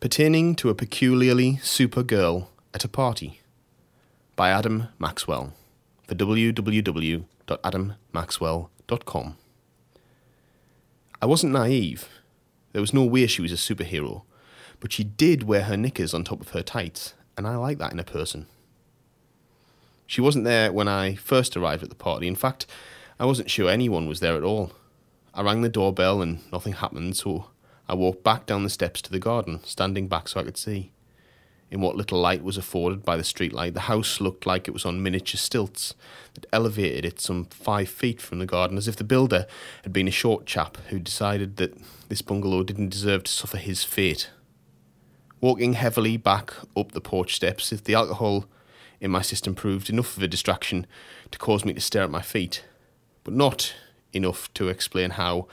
Pertaining to a Peculiarly Super Girl at a Party by Adam Maxwell for www.adammaxwell.com. I wasn't naive. There was no way she was a superhero, but she did wear her knickers on top of her tights, and I like that in a person. She wasn't there when I first arrived at the party. In fact, I wasn't sure anyone was there at all. I rang the doorbell and nothing happened, so I walked back down the steps to the garden, standing back so I could see. In what little light was afforded by the streetlight, the house looked like it was on miniature stilts that elevated it some five feet from the garden, as if the builder had been a short chap who decided that this bungalow didn't deserve to suffer his fate. Walking heavily back up the porch steps, if the alcohol in my system proved enough of a distraction to cause me to stare at my feet, but not enough to explain how,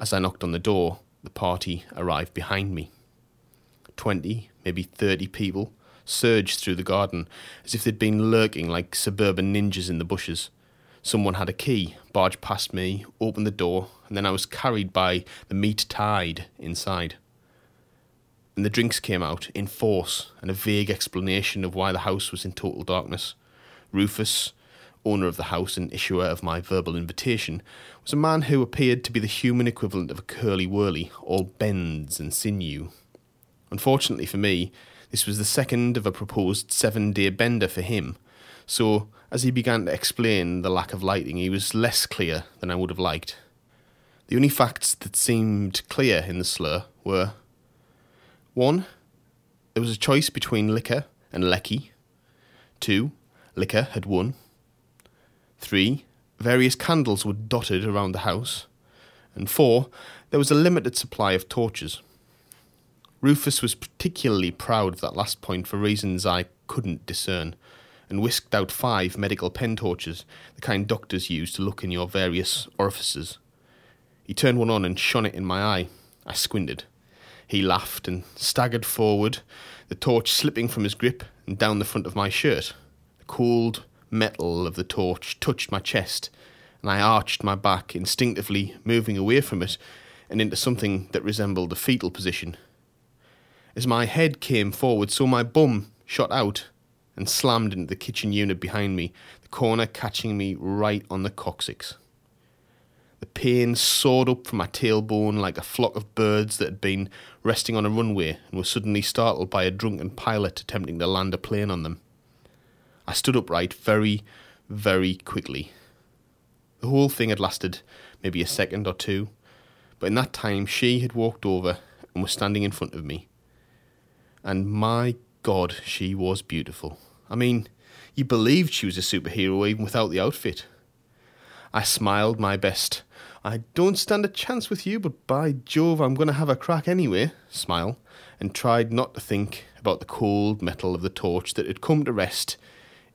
as I knocked on the door, the party arrived behind me. Twenty, maybe thirty people surged through the garden as if they'd been lurking like suburban ninjas in the bushes. Someone had a key, barged past me, opened the door, and then I was carried by the meat tide inside. And the drinks came out in force and a vague explanation of why the house was in total darkness. Rufus, owner of the house and issuer of my verbal invitation, was a man who appeared to be the human equivalent of a Curly Wurly, all bends and sinew. Unfortunately for me, this was the second of a proposed seven day bender for him, so as he began to explain the lack of lighting, he was less clear than I would have liked. The only facts that seemed clear in the slur were 1. There was a choice between liquor and lecky. 2. Liquor had won. 3. Various candles were dotted around the house. And 4. There was a limited supply of torches. Rufus was particularly proud of that last point for reasons I couldn't discern, and whisked out five medical pen torches, the kind doctors use to look in your various orifices. He turned one on and shone it in my eye. I squinted. He laughed and staggered forward, the torch slipping from his grip and down the front of my shirt. The cold metal of the torch touched my chest, and I arched my back, instinctively moving away from it and into something that resembled a fetal position. As my head came forward, so my bum shot out and slammed into the kitchen unit behind me, the corner catching me right on the coccyx. The pain soared up from my tailbone like a flock of birds that had been resting on a runway and were suddenly startled by a drunken pilot attempting to land a plane on them. I stood upright very, very quickly. The whole thing had lasted maybe a second or two, but in that time she had walked over and was standing in front of me. And my God, she was beautiful. I mean, you believed she was a superhero even without the outfit. I smiled my best. I don't stand a chance with you, but by Jove, I'm going to have a crack anyway, smile, and tried not to think about the cold metal of the torch that had come to rest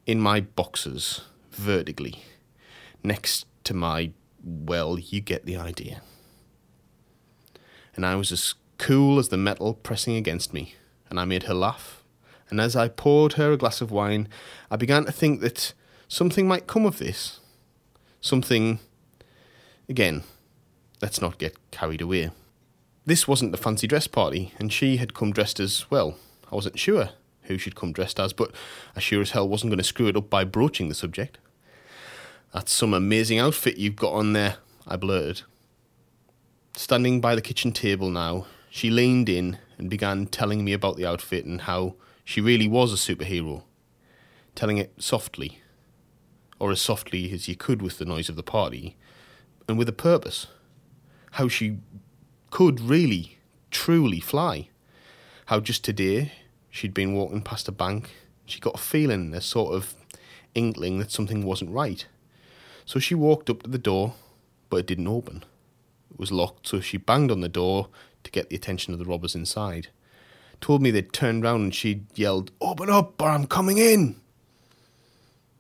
in my boxes vertically, next to my, well, you get the idea. And I was as cool as the metal pressing against me, and I made her laugh. And as I poured her a glass of wine, I began to think that something might come of this. Something. Again, let's not get carried away. This wasn't the fancy dress party, and she had come dressed as, well, I wasn't sure who she'd come dressed as, but I sure as hell wasn't going to screw it up by broaching the subject. That's some amazing outfit you've got on there, I blurted. Standing by the kitchen table now, she leaned in and began telling me about the outfit and how she really was a superhero, telling it softly, or as softly as you could with the noise of the party, and with a purpose. How she could really, truly fly. How just today she'd been walking past a bank, she got a feeling, a sort of inkling that something wasn't right. So she walked up to the door, but it didn't open. It was locked, so she banged on the door to get the attention of the robbers inside. Told me they'd turned round and she'd yelled, Open up or I'm coming in!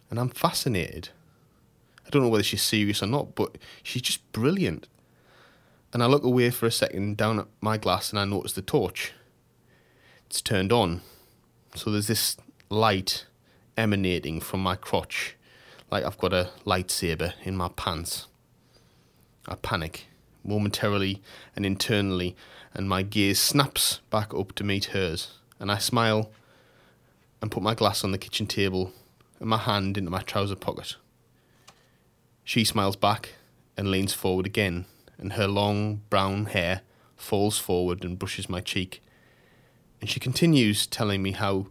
And I'm fascinated. I don't know whether she's serious or not, but she's just brilliant. And I look away for a second down at my glass and I notice the torch. It's turned on. So there's this light emanating from my crotch, like I've got a lightsaber in my pants. I panic, momentarily and internally, and my gaze snaps back up to meet hers, and I smile and put my glass on the kitchen table and my hand into my trouser pocket. She smiles back and leans forward again, and her long brown hair falls forward and brushes my cheek. And she continues telling me how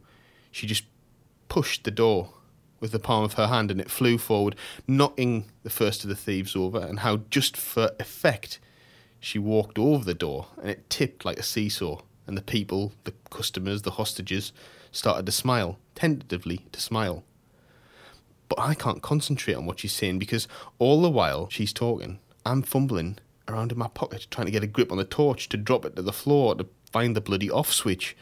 she just pushed the door with the palm of her hand and it flew forward, knocking the first of the thieves over, and how just for effect she walked over the door and it tipped like a seesaw, and the people, the customers, the hostages started to smile, tentatively to smile. But I can't concentrate on what she's saying because all the while she's talking, I'm fumbling around in my pocket trying to get a grip on the torch to drop it to the floor to find the bloody off switch.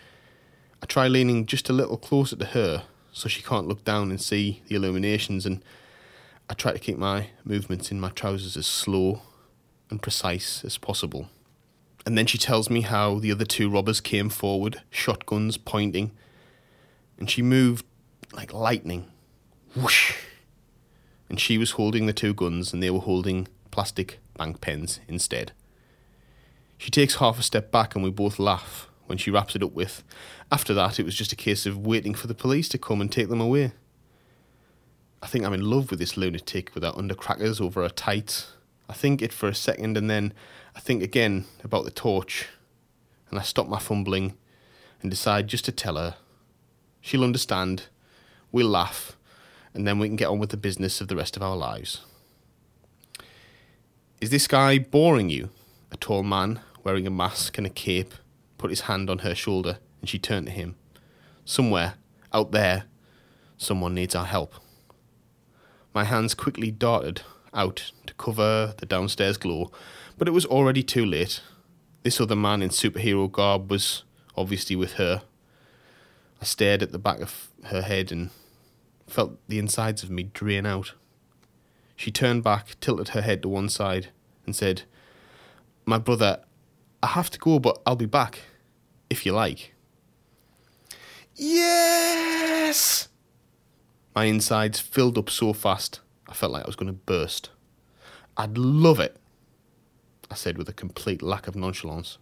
I try leaning just a little closer to her so she can't look down and see the illuminations, and I try to keep my movements in my trousers as slow and precise as possible. And then she tells me how the other two robbers came forward, shotguns pointing, and she moved like lightning. Whoosh! And she was holding the two guns, and they were holding plastic bank pens instead. She takes half a step back, and we both laugh when she wraps it up with, After that, it was just a case of waiting for the police to come and take them away. I think I'm in love with this lunatic with her undercrackers over her tights. I think it for a second, and then I think again about the torch, and I stop my fumbling and decide just to tell her. She'll understand, we'll laugh, and then we can get on with the business of the rest of our lives. Is this guy boring you? A tall man wearing a mask and a cape put his hand on her shoulder, and she turned to him. Somewhere, out there, someone needs our help. My hands quickly darted out to cover the downstairs glow, but it was already too late. This other man in superhero garb was obviously with her. I stared at the back of her head and felt the insides of me drain out. She turned back, tilted her head to one side, and said, My brother, I have to go, but I'll be back if you like. Yes! My insides filled up so fast, I felt like I was going to burst. I'd love it, I said with a complete lack of nonchalance.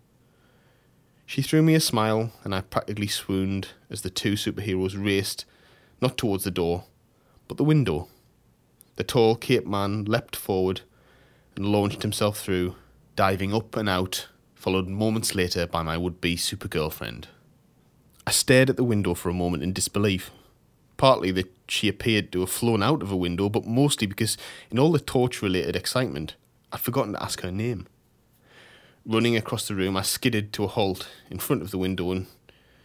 She threw me a smile, and I practically swooned as the two superheroes raced, not towards the door, but the window. The tall Cape man leapt forward and launched himself through, diving up and out followed moments later by my would be super girlfriend. I stared at the window for a moment in disbelief. Partly that she appeared to have flown out of a window, but mostly because, in all the torch related excitement, I'd forgotten to ask her name. Running across the room, I skidded to a halt in front of the window and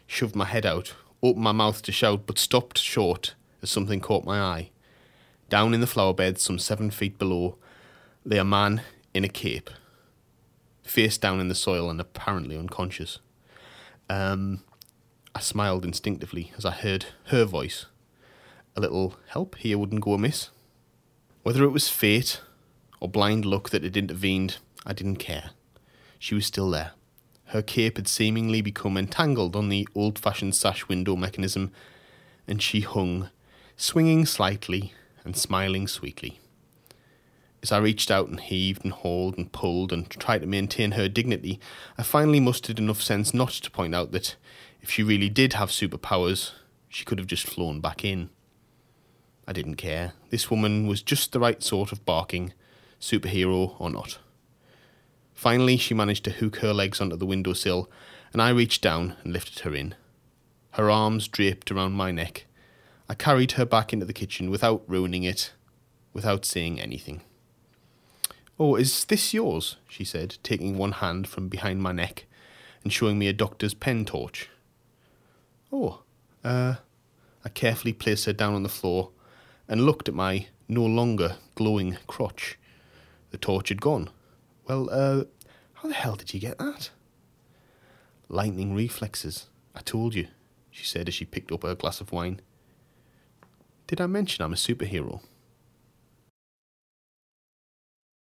shoved my head out, opened my mouth to shout, but stopped short as something caught my eye. Down in the flower bed, some seven feet below, lay a man in a cape face down in the soil and apparently unconscious. Um, I smiled instinctively as I heard her voice. A little help here wouldn't go amiss. Whether it was fate or blind luck that had intervened, I didn't care. She was still there. Her cape had seemingly become entangled on the old fashioned sash window mechanism, and she hung, swinging slightly and smiling sweetly. As I reached out and heaved and hauled and pulled and tried to maintain her dignity, I finally mustered enough sense not to point out that if she really did have superpowers, she could have just flown back in. I didn't care. This woman was just the right sort of barking, superhero or not. Finally, she managed to hook her legs onto the windowsill, and I reached down and lifted her in. Her arms draped around my neck. I carried her back into the kitchen without ruining it, without saying anything. Oh, is this yours? she said, taking one hand from behind my neck and showing me a doctor's pen torch. Oh, uh, I carefully placed her down on the floor and looked at my no longer glowing crotch. The torch had gone. Well, uh, how the hell did you get that? Lightning reflexes. I told you, she said as she picked up her glass of wine. Did I mention I'm a superhero?